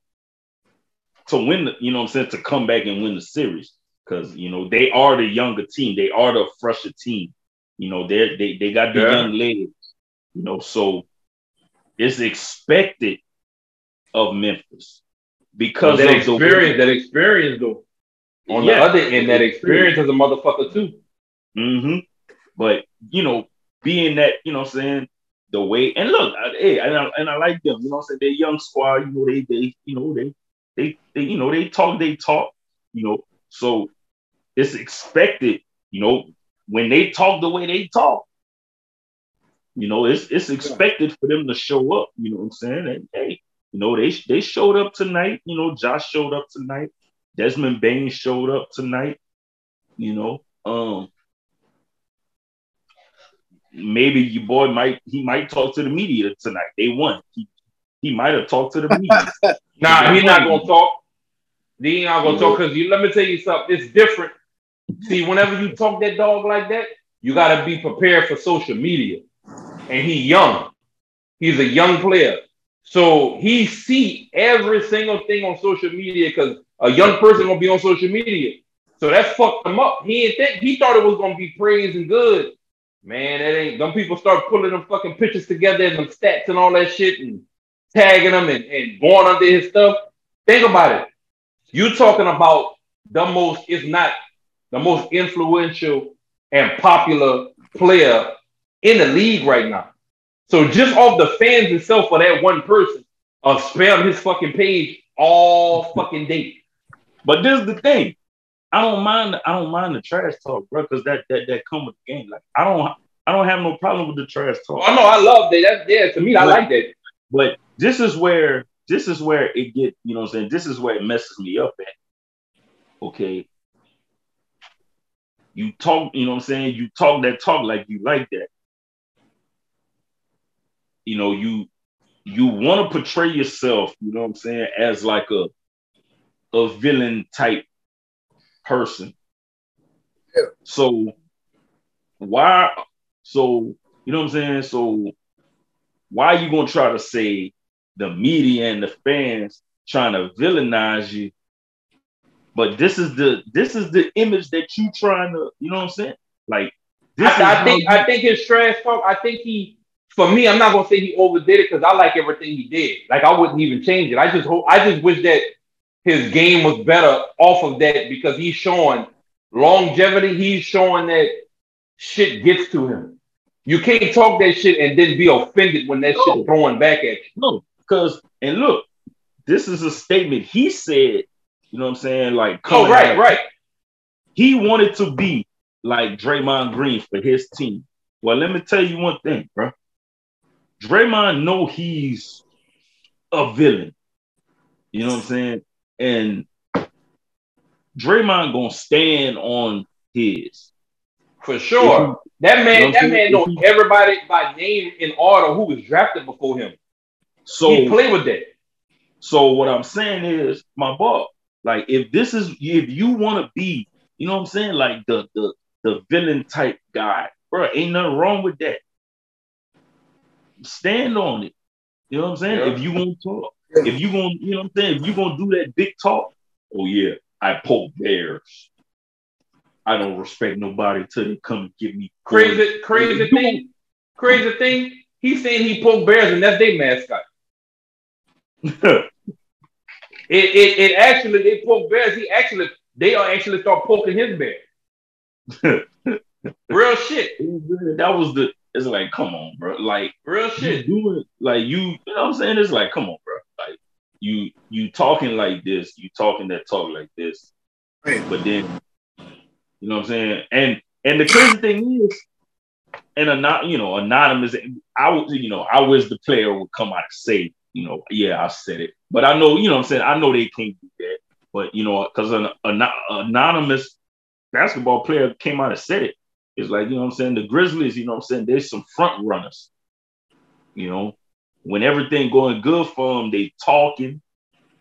to win the, you know what I'm saying, to come back and win the series. Because you know, they are the younger team, they are the fresher team. You know, they're they they got the Yeah. young legs, you know, so it's expected of Memphis because that of the experience, that experience though. On Yeah. the other end, that experience is a motherfucker too. hmm But you know, being that you know, I'm saying the way and look, I, hey, and I, and I like them. You know, I'm saying they're young squad. You know, they they you know they they they you know they talk they talk. You know, so it's expected. You know, when they talk the way they talk. You know, it's it's expected for them to show up. You know what I'm saying? And hey, you know they they showed up tonight. You know, Josh showed up tonight. Desmond Bane showed up tonight. You know, um, maybe your boy might he might talk to the media tonight. They won. He, he might have talked to the media. Nah, he's not gonna talk. He ain't not gonna talk because you. Let me tell you something. It's different. See, whenever you talk that dog like that, you gotta be prepared for social media. And he young. He's a young player, so he see every single thing on social media because a young person gonna be on social media. So that fucked him up. He didn't think he thought it was gonna be praise and good. Man, that ain't. Them people start pulling them fucking pictures together and them stats and all that shit and tagging them and, and going under his stuff. Think about it. You talking about the most, if not the most influential and popular player in the league right now. So just off the fans itself for that one person, uh, spam his fucking page all fucking day. but this is the thing. I don't mind. I don't mind the trash talk, bro, because that that that come with the game. Like I don't. I don't have no problem with the trash talk. Oh know. I love that. That's yeah, to me, I like that. But this is where this is where it get, you know what I'm saying? This is where it messes me up at. Okay. You talk, you know what I'm saying? You talk that talk like you like that. You know, you you want to portray yourself, you know what I'm saying, as like a a villain type person. Yeah. So why so you know what I'm saying? So why are you gonna try to say the media and the fans trying to villainize you? But this is the this is the image that you trying to, you know what I'm saying? Like this is I, I think you- I think his trash talk. I think he, for me, I'm not gonna say he overdid it because I like everything he did. Like I wouldn't even change it. I just hope. I just wish that his game was better off of that because he's showing longevity. He's showing that shit gets to him. You can't talk that shit and then be offended when that No. shit throwing back at you. No, because and look, this is a statement he said. You know what I'm saying? Like, Oh, right, out- right. He wanted to be like Draymond Green for his team. Well, let me tell you one thing, bro. Draymond know he's a villain. You know what I'm saying? And Draymond gonna stand on his. For sure. That You man, that man know everybody by name in order who was drafted before him. So he played with that. So what I'm saying is, my boy, like if this is if you want to be, you know what I'm saying, like the the the villain type guy, bro, ain't nothing wrong with that. Stand on it. You know what I'm saying? Yeah. If you gonna talk, if you gonna, you know what I'm saying, if you gonna do that big talk, oh yeah, I poke bears. I don't respect nobody till they come and give me Crazy, crazy You- thing, crazy thing. He's saying he poke bears and that's their mascot. It, it, it actually they poke bears. He actually they are actually start poking his bear. Real shit, that was the. It's like, come on, bro. Like real you shit. doing like you, you know what I'm saying? It's like, come on, bro. Like you you talking like this, you talking that talk like this, Right. but then you know what I'm saying? And and the crazy thing is, and a not you know, anonymous, I would you know, I wish the player would come out and say, you know, yeah, I said it. But I know, you know what I'm saying, I know they can't do that. But you know, because an, an anonymous basketball player came out and said it. It's like, you know what I'm saying? The Grizzlies, you know what I'm saying? There's some front runners. You know, when everything going good for them, they talking,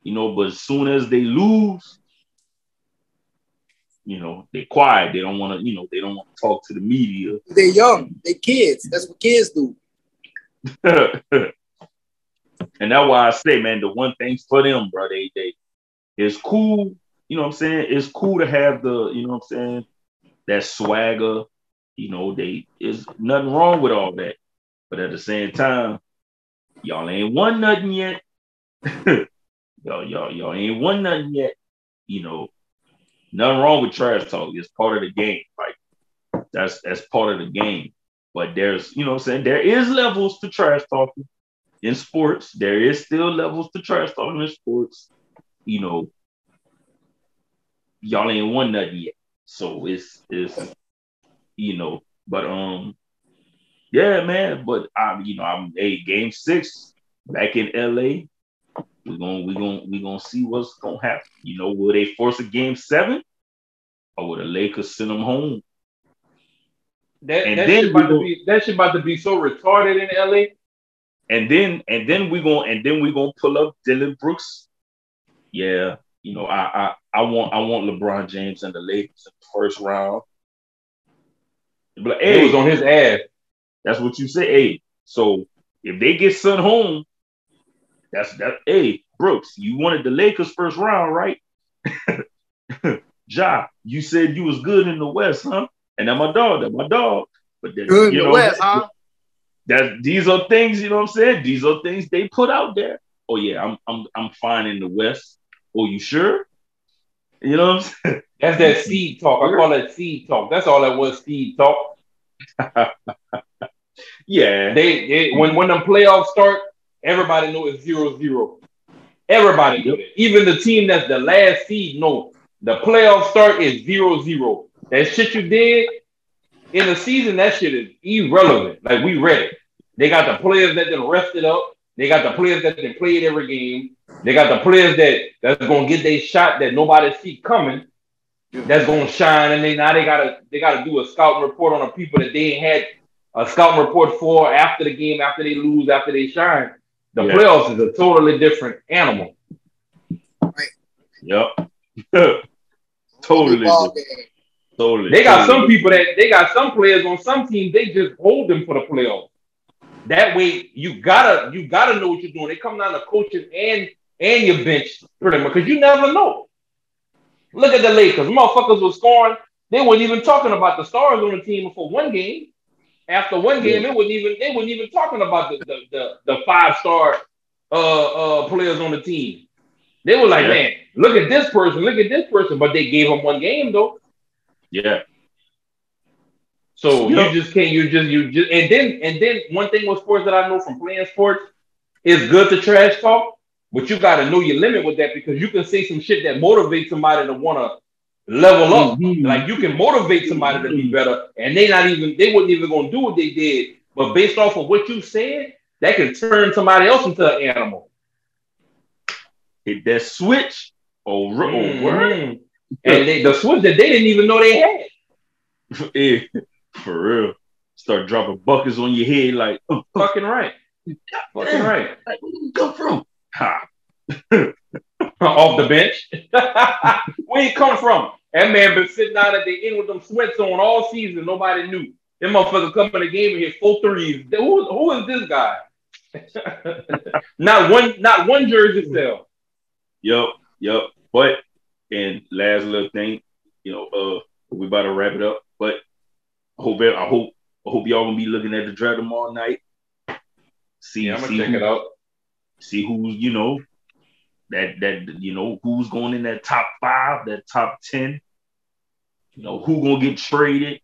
you know, but as soon as they lose, you know, they quiet. They don't want to, you know, they don't want to talk to the media. They're young. They kids. That's what kids do. and that's why I say, man, the one thing for them, bro, they they it's cool, you know what I'm saying? It's cool to have the, you know what I'm saying, that swagger, you know, they is nothing wrong with all that. But at the same time, y'all ain't won nothing yet. y'all, y'all, y'all ain't won nothing yet. You know, nothing wrong with trash talk. It's part of the game. Like that's that's part of the game. But there's, you know I'm saying, there is levels to trash talking in sports. There is still levels to trash talking in sports. You know, y'all ain't won nothing yet. So it's it's you know, but um yeah, man. But I'm you know, I'm a game six back in LA. We're gonna we're gonna we're gonna see what's gonna happen. You know, will they force a game seven? Or will the Lakers send them home? That, And that then shit about we to be that shit about to be so retarded in LA. And then and then we're gonna and then we're gonna pull up Dillon Brooks. Yeah, you know, I I I want I want LeBron James and the Lakers in the first round. But like, It was on his ass. that's what you say. Hey, so if they get sent home, that's that. Hey, Brooks, you wanted the Lakers first round, right? ja, you said you was good in the West, huh? And that my dog, that my dog. But then, Good in you the know, West, huh? that these are things, you know what I'm saying? These are things they put out there. Oh yeah, I'm I'm I'm fine in the West. Oh, you sure? You know what I'm saying? That's that seed talk. I call it seed talk. That's all that was seed talk. Yeah. They, they when when the playoffs start, everybody know it's zero zero. Everybody know that. Even the team that's the last seed know the playoff start is zero zero. That shit you did in the season, that shit is irrelevant. Like we read it. They got the players that then rested up. They got the players that then played every game. They got the players that that's gonna get their shot that nobody see coming. That's gonna shine, and they now they gotta they gotta do a scouting report on the people that they had a scouting report for after the game, after they lose, after they shine. The Yeah. playoffs is a totally different animal. Yep. totally. Ball different. game. Totally. They got some people that they got some players on some teams. They just hold them for the playoffs. That way, you gotta you gotta know what you're doing. They come down to coaches and and your bench pretty much because you never know. Look at the Lakers. Motherfuckers was scoring. They weren't even talking about the stars on the team before one game. After one game, they wouldn't even they weren't even talking about the the, the, the five star uh uh players on the team. They were like, Yeah. man, look at this person, look at this person, but they gave them one game though. Yeah. So Yep. you just can't. You just you just and then and then one thing with sports that I know from playing sports is good to trash talk, but you got to know your limit with that because you can say some shit that motivates somebody to want to level up. Mhm. Like you can motivate somebody to be better, and they not even they wasn't even gonna do what they did, but based off of what you said, that can turn somebody else into an animal. Hit that switch. Oh, oh word. Mhm. And they, the switch that they didn't even know they had. Yeah, for real. Start dropping buckets on your head like, oh, Fucking right. Fucking right. like, where did you come from? Ha. off the bench. Where you come from? That man been sitting out at the end with them sweats on all season. Nobody knew. Them motherfucker come in the game and hit four threes. Who, who is this guy? not one, not one jersey sale. Yep, yep. But and last little thing, you know, uh, we about to wrap it up. But I hope I hope I hope y'all gonna be looking at the draft tomorrow night. See, Yeah, I'm gonna see check who- it out. see who's you know that that you know who's going in that top five, that top ten. You know who gonna get traded.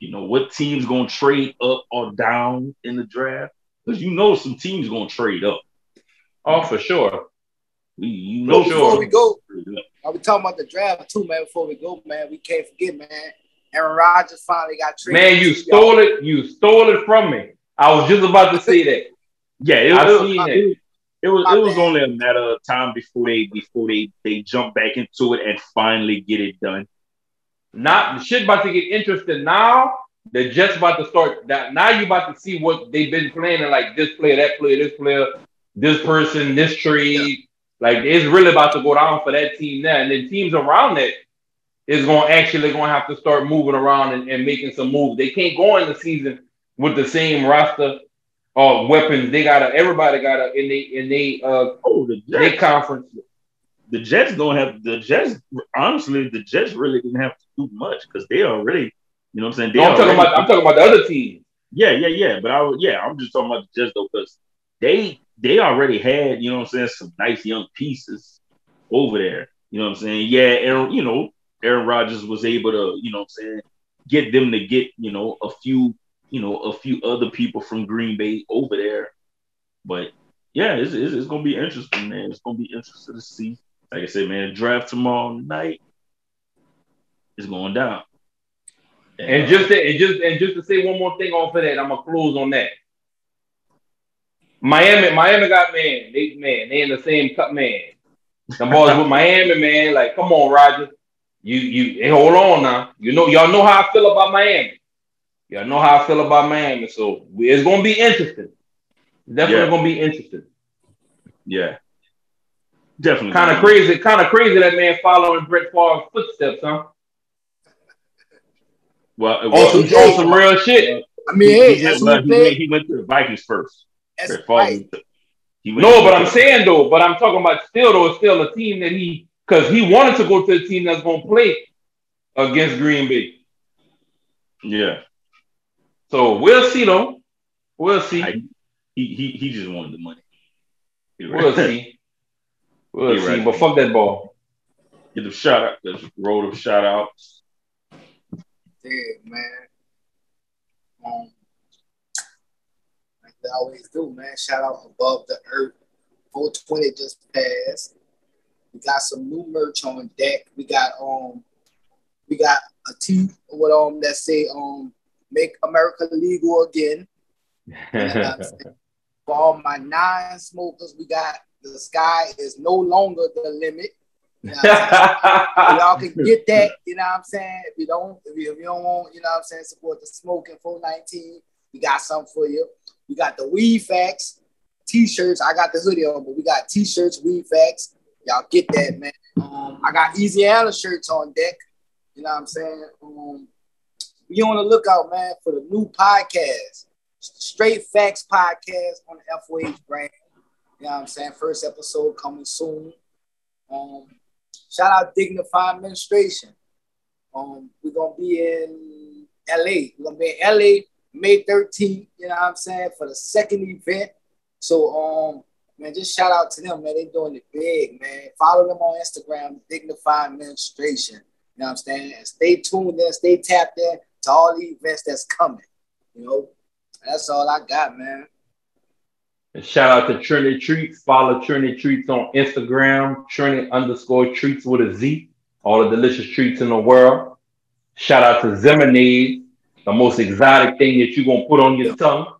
You know what team's gonna trade up or down in the draft because you know some teams gonna trade up. Oh, for sure. We, you know, Before sure. we go, trade up. are we talking about the draft too, man? Before we go, man, we can't forget, man. Aaron Rodgers finally got traded. Man, you to stole it. You stole it from me. I was just about to say that. Yeah, it, I was- seen it, it. it was it was only a matter of time before they before they they jump back into it and finally get it done. Not the shit about to get interesting now. They're just about to start that. Now you're about to see what they've been planning, like this player, that player, this player, this person, this trade. Like it's really about to go down for that team now. And then teams around it is going to actually going to have to start moving around and, and making some moves. They can't go in the season with the same roster or weapons. They gotta everybody gotta in they in they uh Oh, the they conference. the Jets don't have the Jets. Honestly, the Jets really didn't have to do much because they already, you know, what I'm saying. They No, I'm talking about I'm talking about the other team. Yeah, yeah, yeah. But I yeah, I'm just talking about the Jets though, because they they already had, you know what I'm saying, some nice young pieces over there. You know what I'm saying? Yeah, Aaron, you know, Aaron Rodgers was able to, you know what I'm saying, get them to get, you know, a few, you know, a few other people from Green Bay over there. But yeah, it's, it's, it's gonna be interesting, man. It's gonna be interesting to see. Like I said, man, draft tomorrow night is going down. And uh, just to, and just and just to say one more thing off of that, I'm gonna close on that. Miami, Miami got man, they man, they in the same cup, man. The boys with Miami, man. Like, come on, Roger. You you hey, hold on now. You know, y'all know how I feel about Miami. Y'all know how I feel about Miami. So it's gonna be interesting. Definitely Yeah. gonna be interesting. yeah, definitely Kind of crazy, kind of crazy that man following Brett Favre's footsteps, huh? Well, On well, some, on some real shit. I mean, he, hey, he, that's left- he, went, he went to the Vikings first. that's Brett Favre right. he went- No, but I'm saying though, but I'm talking about still though, it's still a team that he because he wanted to go to a team that's gonna play against Green Bay. yeah, So we'll see though. We'll see. I- he, he he just wanted the money. He We'll see. We'll You're see. right. But fuck that ball. Get them shout out. Just roll them shout outs. Yeah, man. Um, like they always do, man. Shout out above the earth. 420 just passed. We got some new merch on deck. We got um, we got a tee with um that say um, make America legal again. For all my non-smokers, we got the sky is no longer the limit. You know what I'm saying? y'all can get that, you know what I'm saying? If you don't, if you, if you don't want, you know what I'm saying, support the smoking 419, we got something for you. We got the weed facts, t-shirts. I got the hoodie on, but we got t-shirts, weed facts. Y'all get that, man. Um, I got Eazyana shirts on deck. You know what I'm saying? Um, be on the lookout, man, for the new podcast, Straight Facts Podcast on the FOH brand. You know what I'm saying? First episode coming soon. Um, shout out Dignify Administration. Um, we're gonna be in LA. We're gonna be in LA May 13th, you know what I'm saying, for the second event. So um, man, just shout out to them, man. They doing it big, man. Follow them on Instagram, Dignify Administration. You know what I'm saying? And stay tuned in, stay tapped in to all the events that's coming. You know, that's all I got, man. And shout out to Trini Treats. Follow Trini Treats on Instagram, Trini underscore treats with a Z. All the delicious treats in the world. Shout out to Zeminade, the most exotic thing that you're gonna put on your tongue.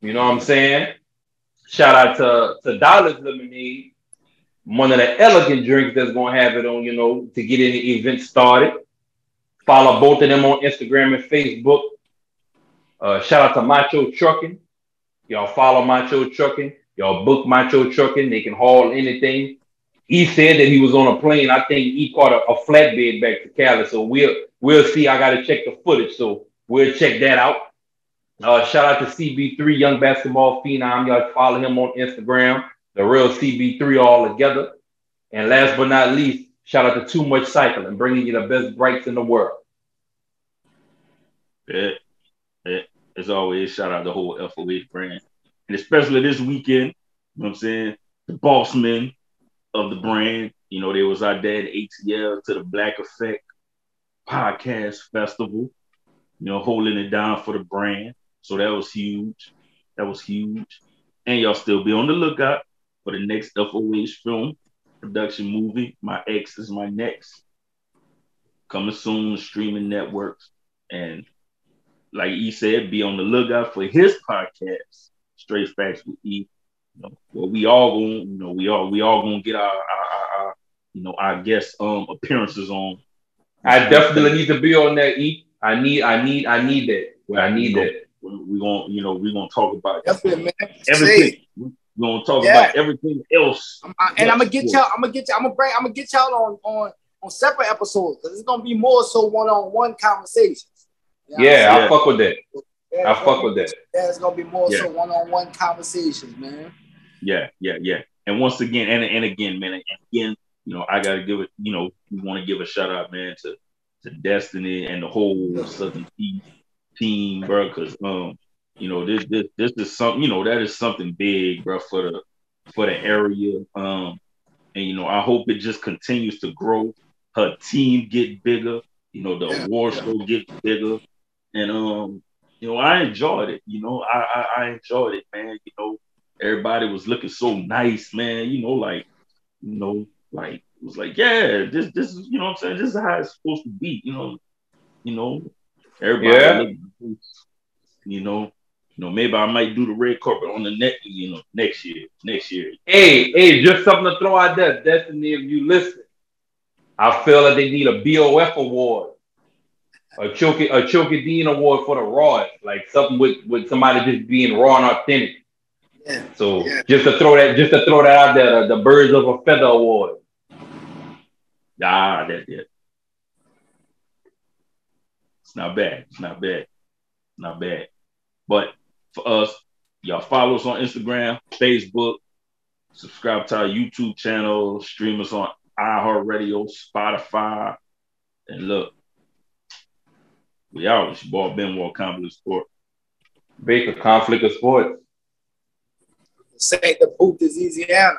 You know what I'm saying? Shout out to, to Dolly's Lemonade, one of the elegant drinks that's gonna have it on, you know, to get any event started. Follow both of them on Instagram and Facebook. Uh, shout out to Macho Trucking. Y'all follow Macho Trucking. Y'all book Macho Trucking. They can haul anything. He said that he was on a plane. I think he caught a, a flatbed back to Cali. So we'll we'll see. I gotta check the footage. So we'll check that out. Uh, shout out to CB3, young basketball phenom. Y'all follow him on Instagram. The real CB3 all together. And last but not least, shout out to Too Much Cycling, bringing you the best breaks in the world. Yeah. yeah. As always, shout out the whole FOH brand. And especially this weekend, you know what I'm saying? The boss men of the brand, you know, they was there at ATL to the Black Effect Podcast Festival, you know, holding it down for the brand. So that was huge. That was huge. And y'all still be on the lookout for the next FOH film production movie. My Ex is my next. Coming soon, streaming networks. And like E said, be on the lookout for his podcast, Straight Facts with E. You know, well, we all going, you know, we all we all gonna get our, our, our, our you know, our guest um appearances on. I definitely need to be on that E. I need, I need, I need that. Well, I need that. We're gonna, you know, we're gonna talk about Definitely, man. everything. We're gonna talk Yeah. about everything else. I'm- I- and I'm gonna get y'all. I'm gonna get y'all. I'm gonna bring. I'm gonna get y'all on on on separate episodes because it's gonna be more so one on one conversations. You know what I'm Yeah, Yeah. I fuck with that. saying? I it's fuck with that. Yeah, it's gonna be more Yeah. so one on one conversations, man. Yeah, yeah, yeah. And once again, and and again, man, and again, you know, I gotta give it, you know, we want to give a shout out, man, to to Destiny and the whole Southern Team team, bro, because um, you know, this this this is something, you know, that is something big, bro, for the for the area. Um, and you know, I hope it just continues to grow. Her team get bigger, you know, the Yeah. award show get bigger, and um, you know, I enjoyed it. You know, I, I I enjoyed it, man. You know, everybody was looking so nice, man. You know, like, you know, like it was like, yeah, this this is, you know what I'm saying? This is how it's supposed to be, you know. You know, everybody Yeah. looking, you know, you know, maybe I might do the red carpet on the next, you know, next year, next year. Hey, hey, just something to throw out there. Destiny, if you listen, I feel like they need a BOF award, a Choki, a Choki Dean award for the raw, like something with with somebody just being raw and authentic. Yeah. So Yeah. just to throw that, just to throw that out there, the, the Birds of a Feather award. Ah, that that. It's not bad. It's not bad. Not bad. But for us, y'all follow us on Instagram, Facebook, subscribe to our YouTube channel, stream us on iHeartRadio, Spotify, and look, we out. It's your boy Benoit Conflict Sport. Baker Conflict of Sportz. Say the booth is Eazyana.